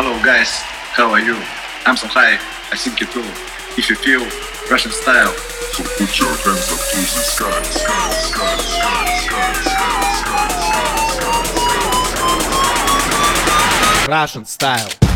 Hello guys, how are you? I'm so high, I think you too. If you feel Russian style, so put your hands up to the sky, sky, sky, sky, sky, sky, sky, Russian style.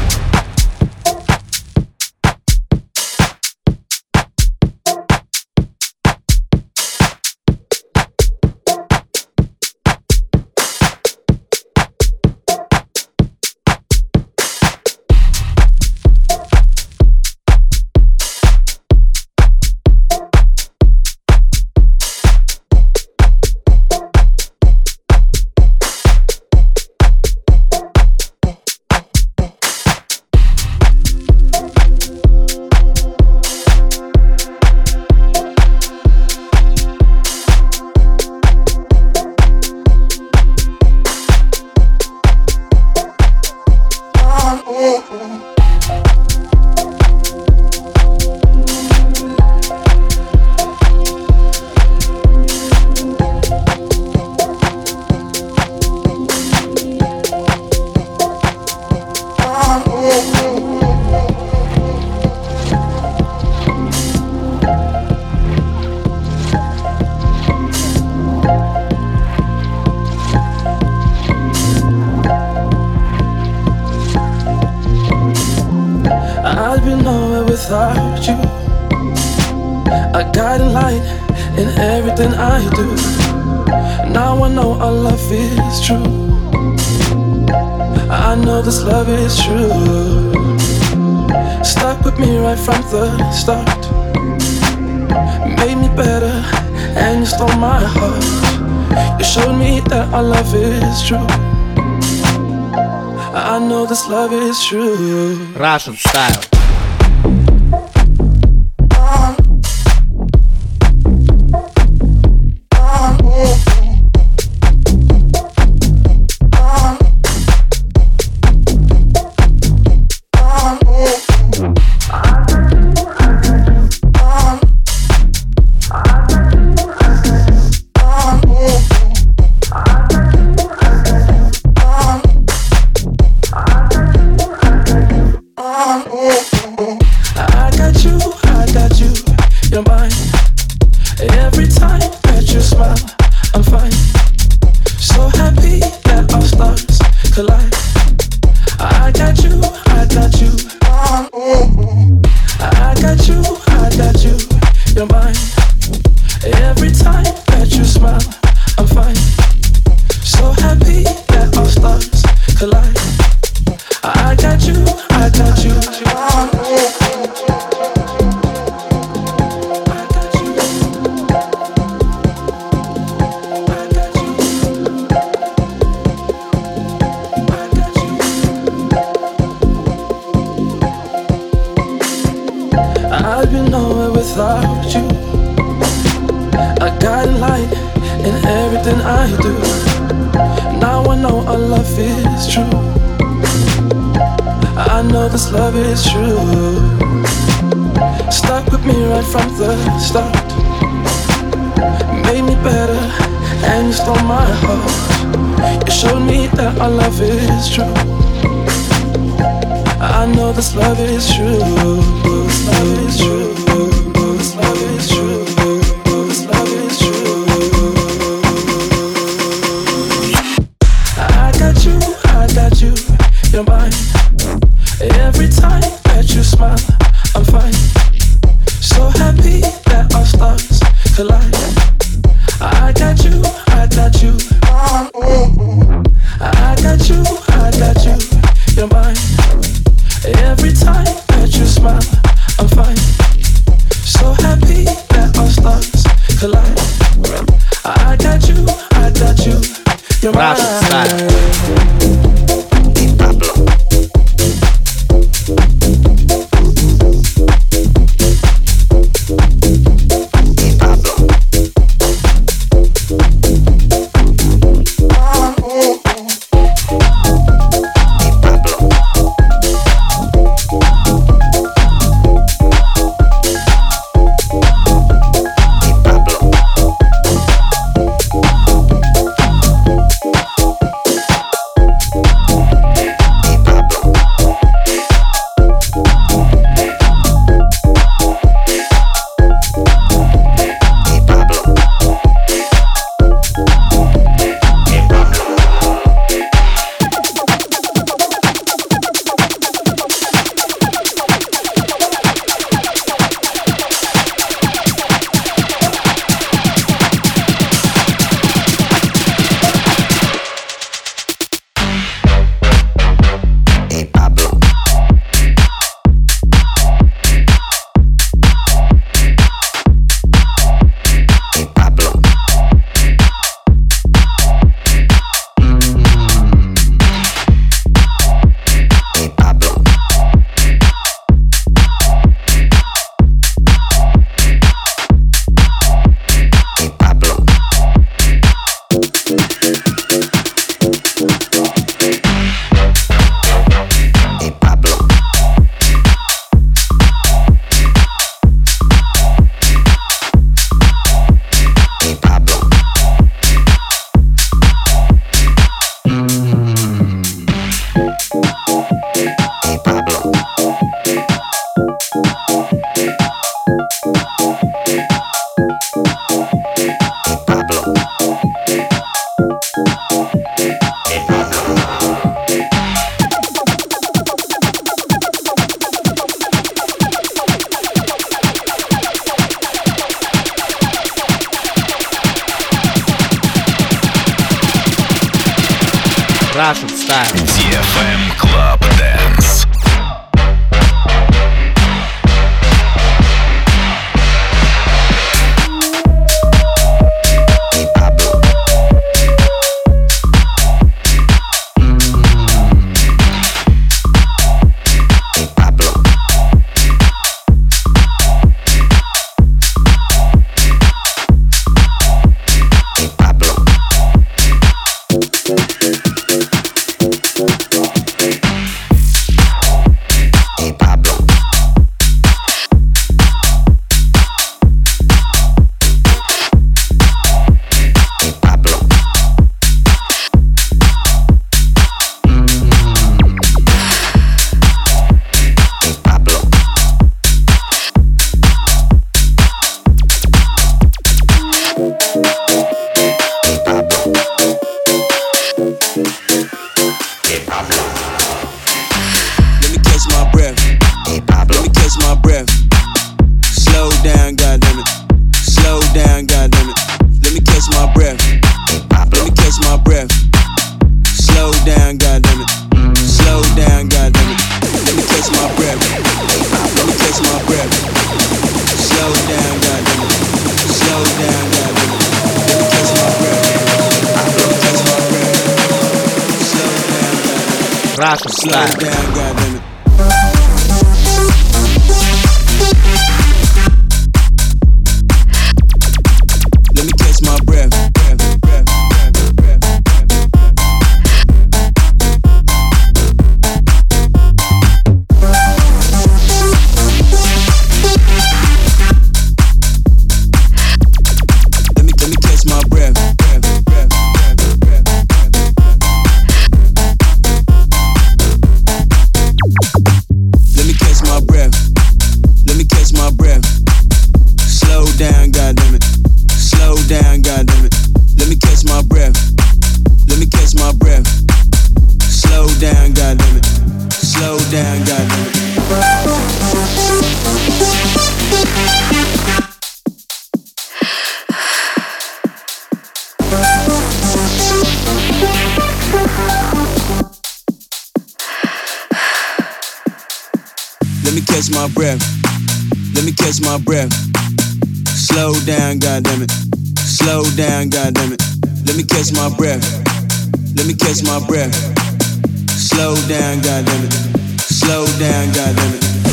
made me better, and you stole my heart. You showed me that our love is true. I know this love is true. Russian style. I know this love is true. This love is true. Let me catch my breath. Let me catch my breath. Slow down, goddammit. Slow down, goddammit.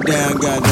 down, goddamn.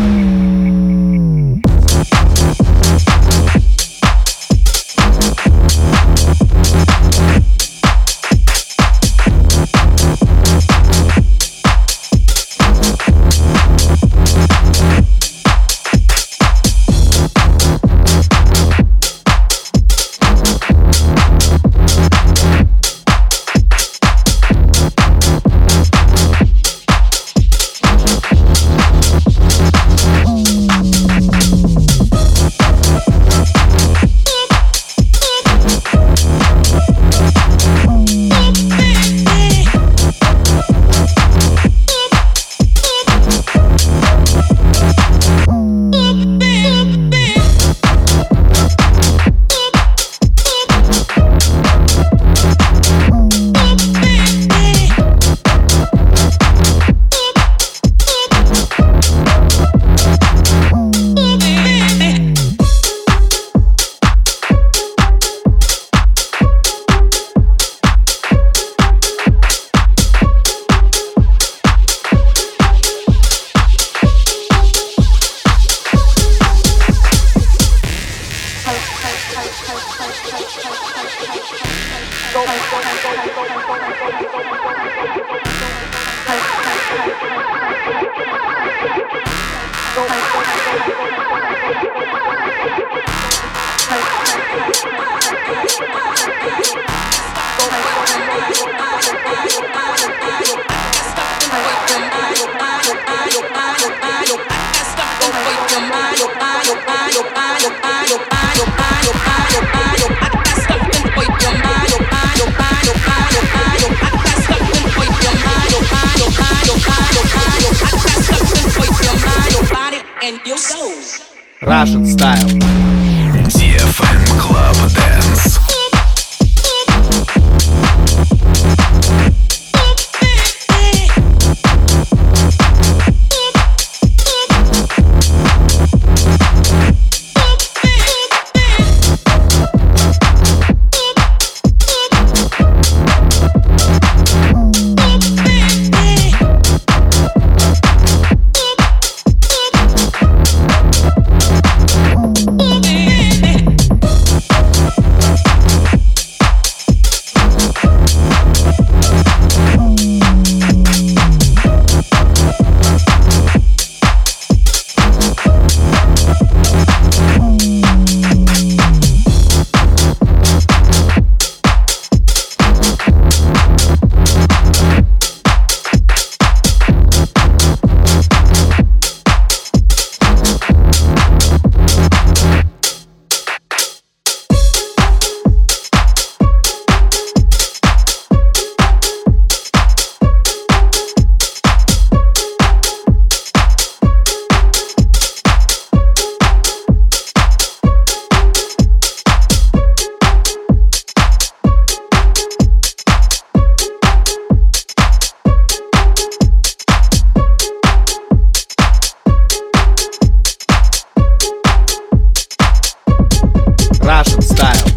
Russian style. fashion style.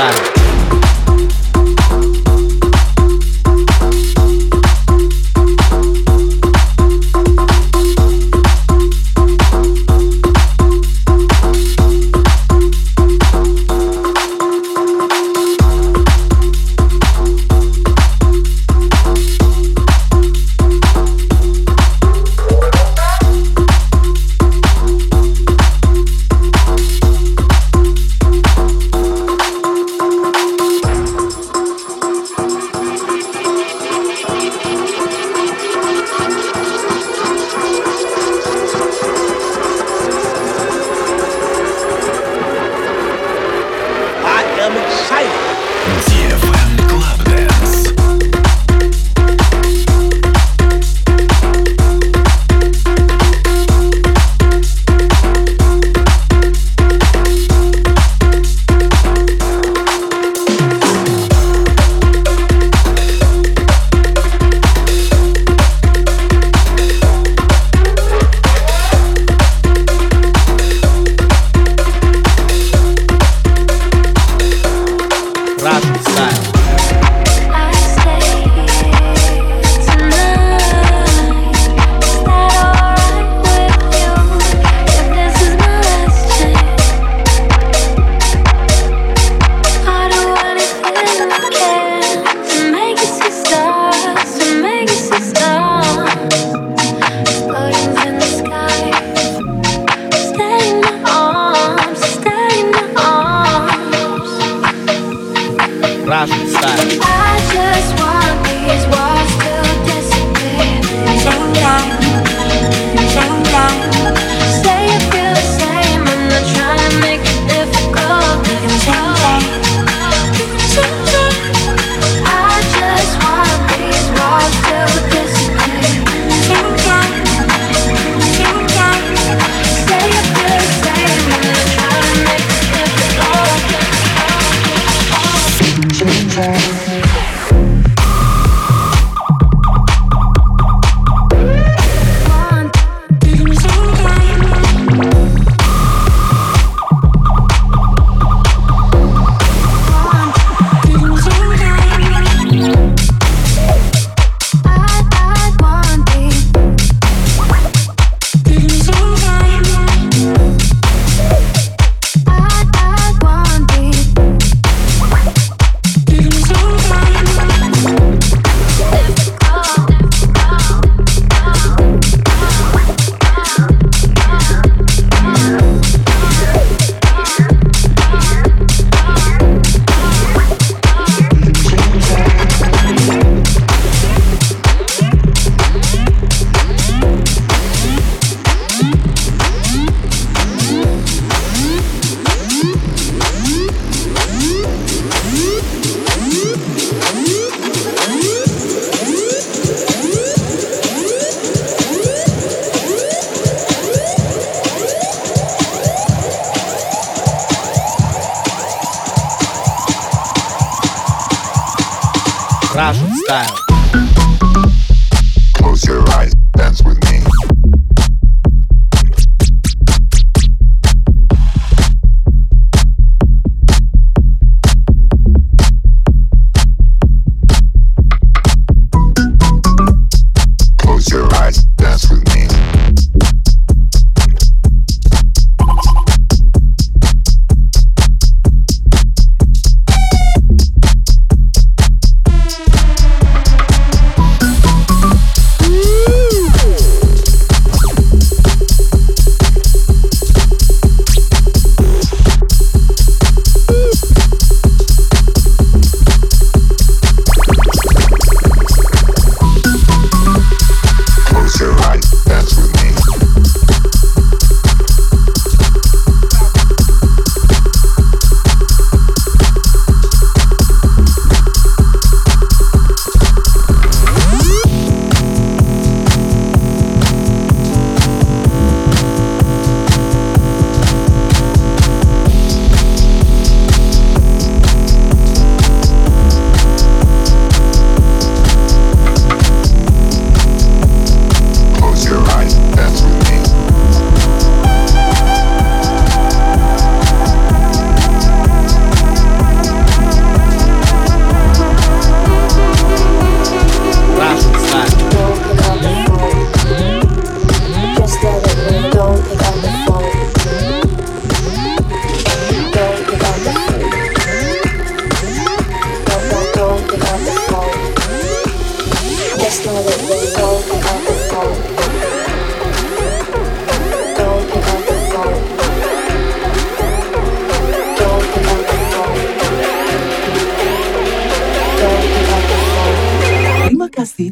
cara. Close your eyes, dance with me.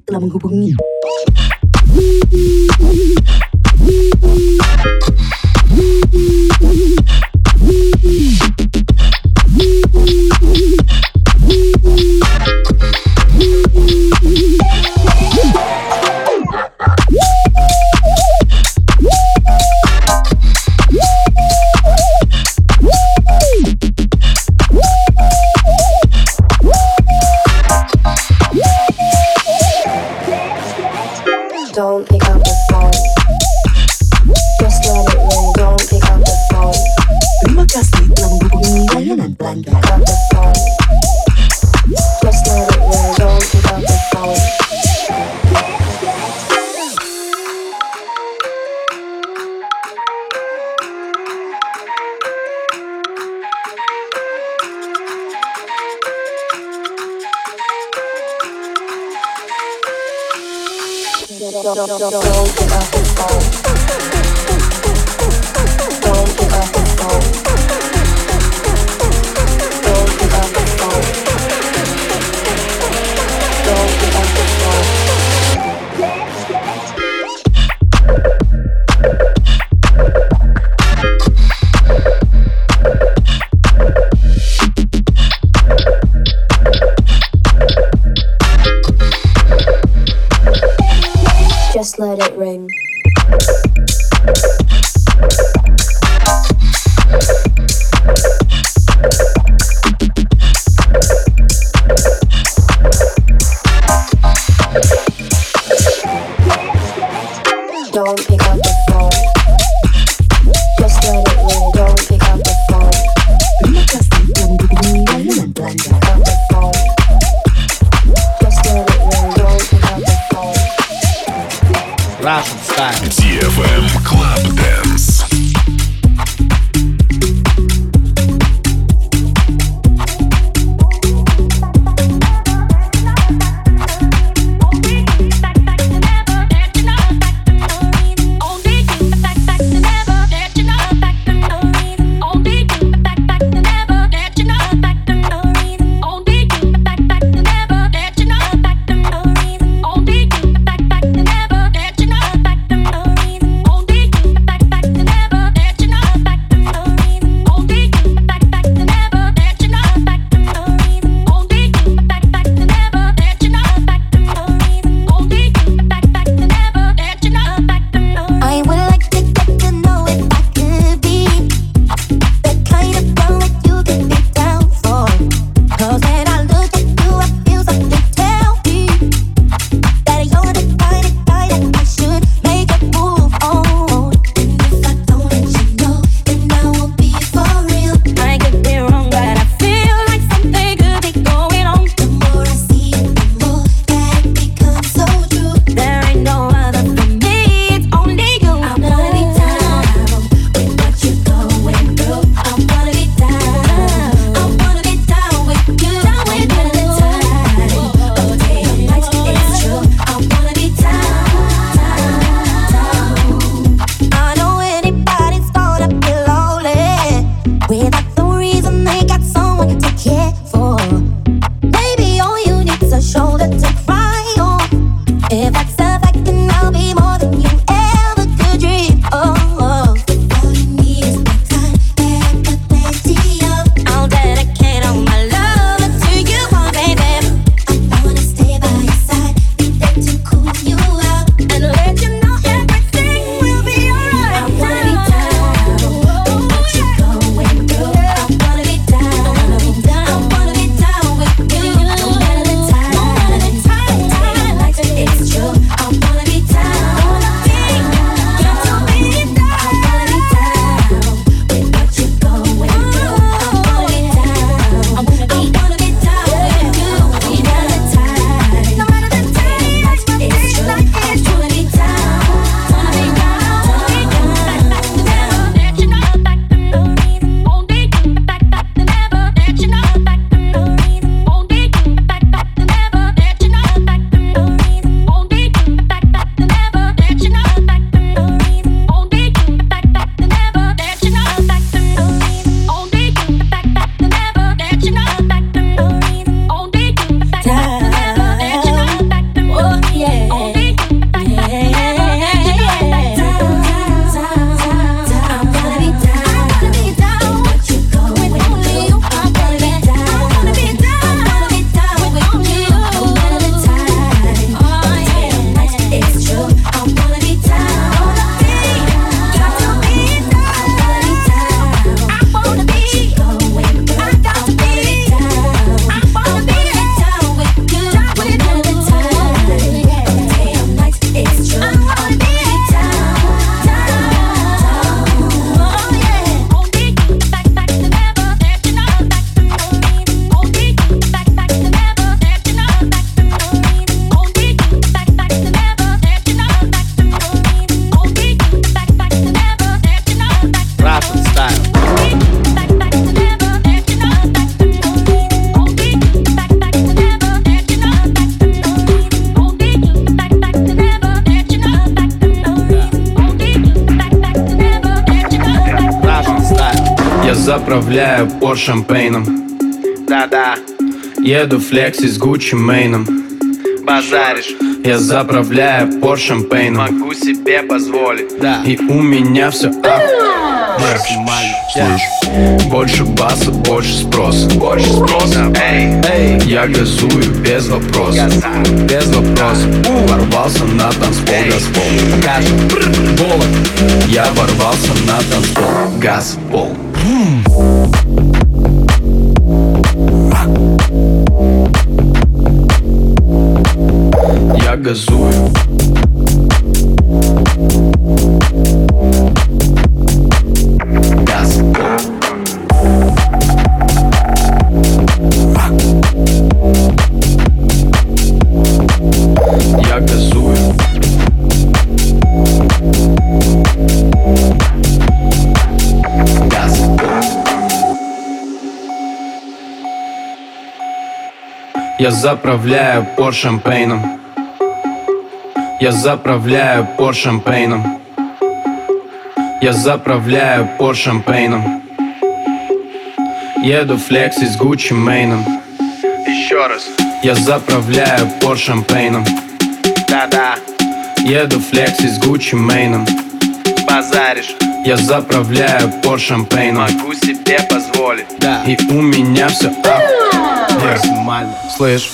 Telah menghubungi. Don't pick up пор шампейном. Да-да, Еду флекси с Гуччи Мейном. Базаришь, Я заправляю пор шампейном. Могу себе позволить. Да, И у меня все максимально. Больше баса, больше спроса. Больше спроса. Эй, Эй, я газую без вопросов. Без вопросов. Ворвался на танцпол. Газпол. Гаш, Болот Я ворвался на танцпол. Газпол. Я газую Газпол Я газую. Газпол Я заправляю пор шампейном Я заправляю пор шампейном Я заправляю пор шампейном Еду флекси с Гуччи Мейном еще раз. Я заправляю пор шампейном Да-да, Еду флекси с Гуччи Мейном базаришь, Я заправляю пор шампейном могу себе позволить. Да, И у меня все Слышь,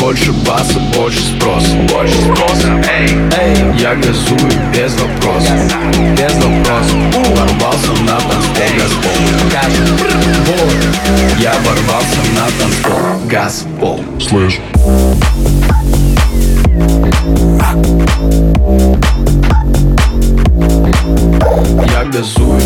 больше баса, больше спроса. Больше спроса. Эй, Эй, я газую без вопросов. Без вопросов. Ворвался на танцпол. Газпол. Гаш, Я ворвался на танцпол. Газпол. Слышь, Я газую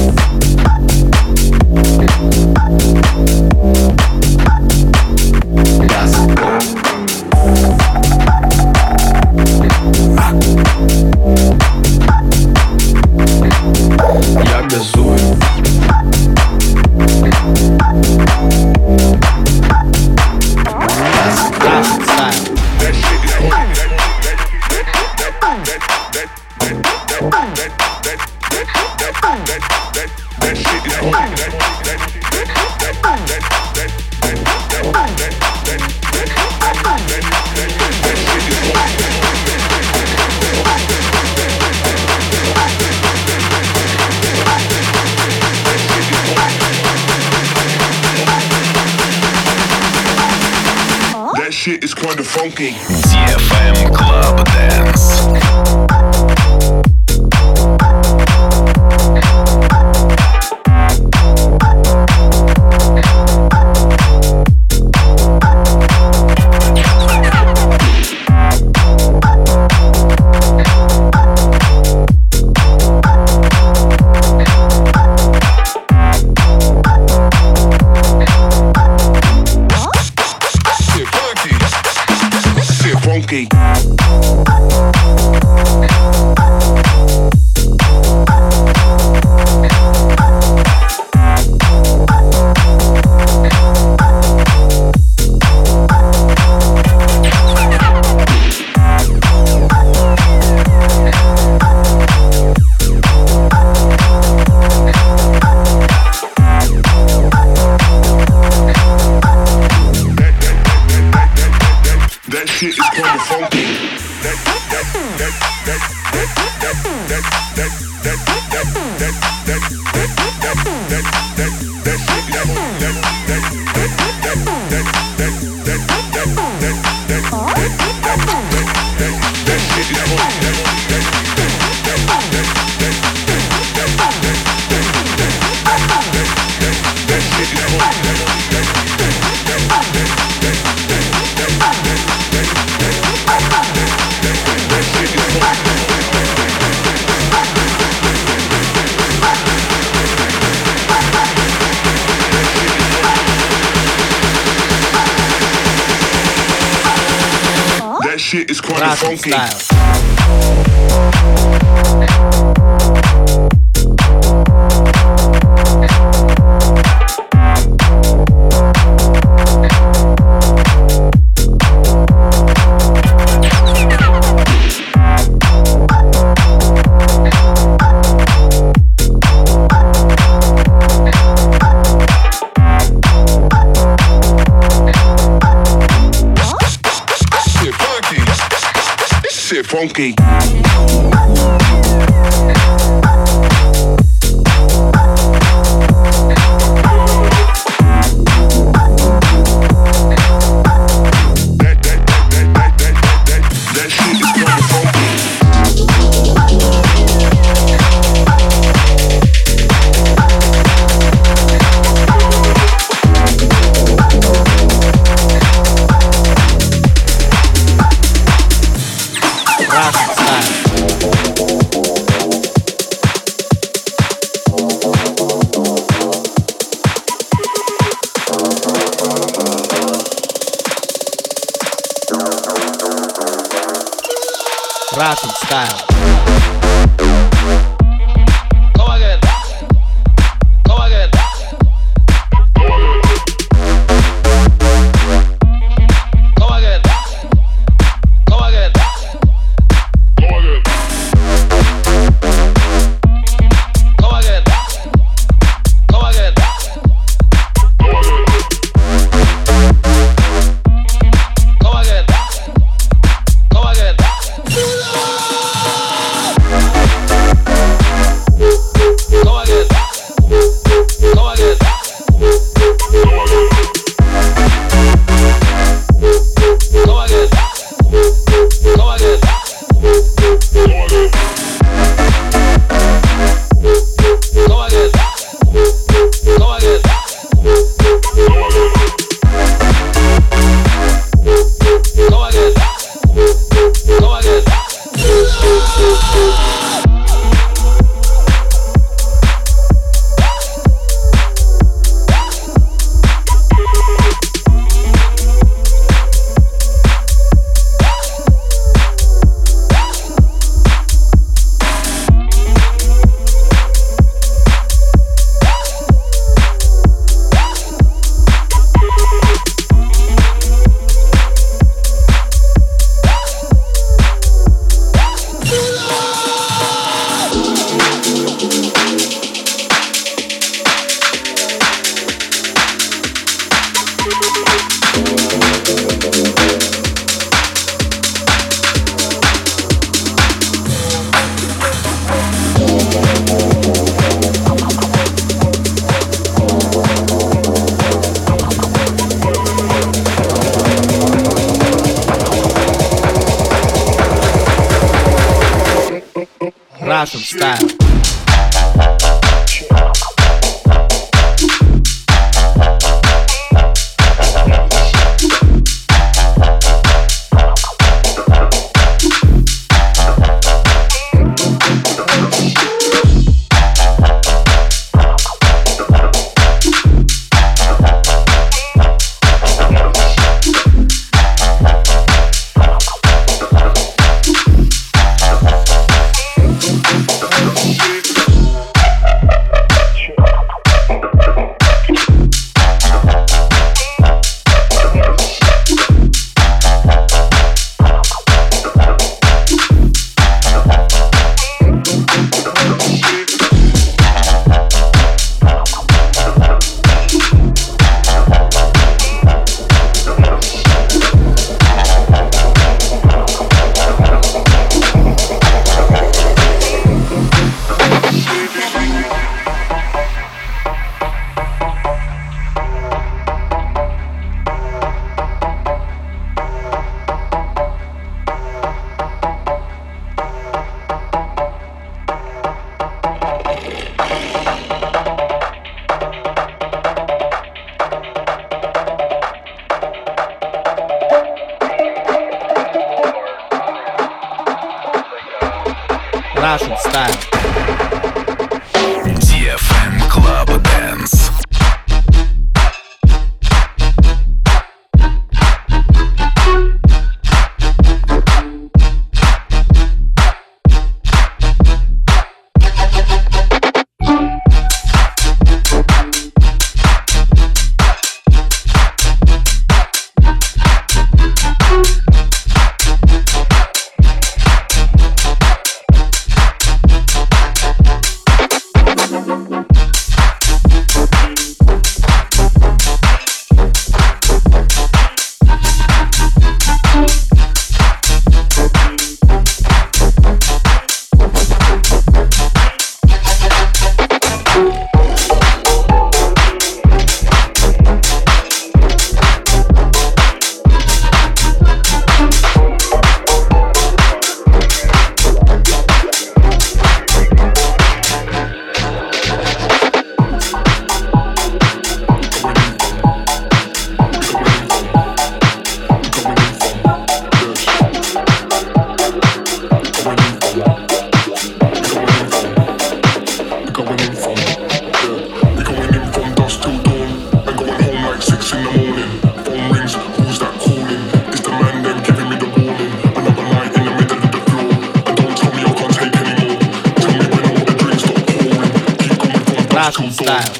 funky. Style. shit funky. Style. 带了。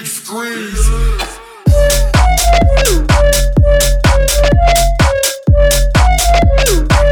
Big screens. Put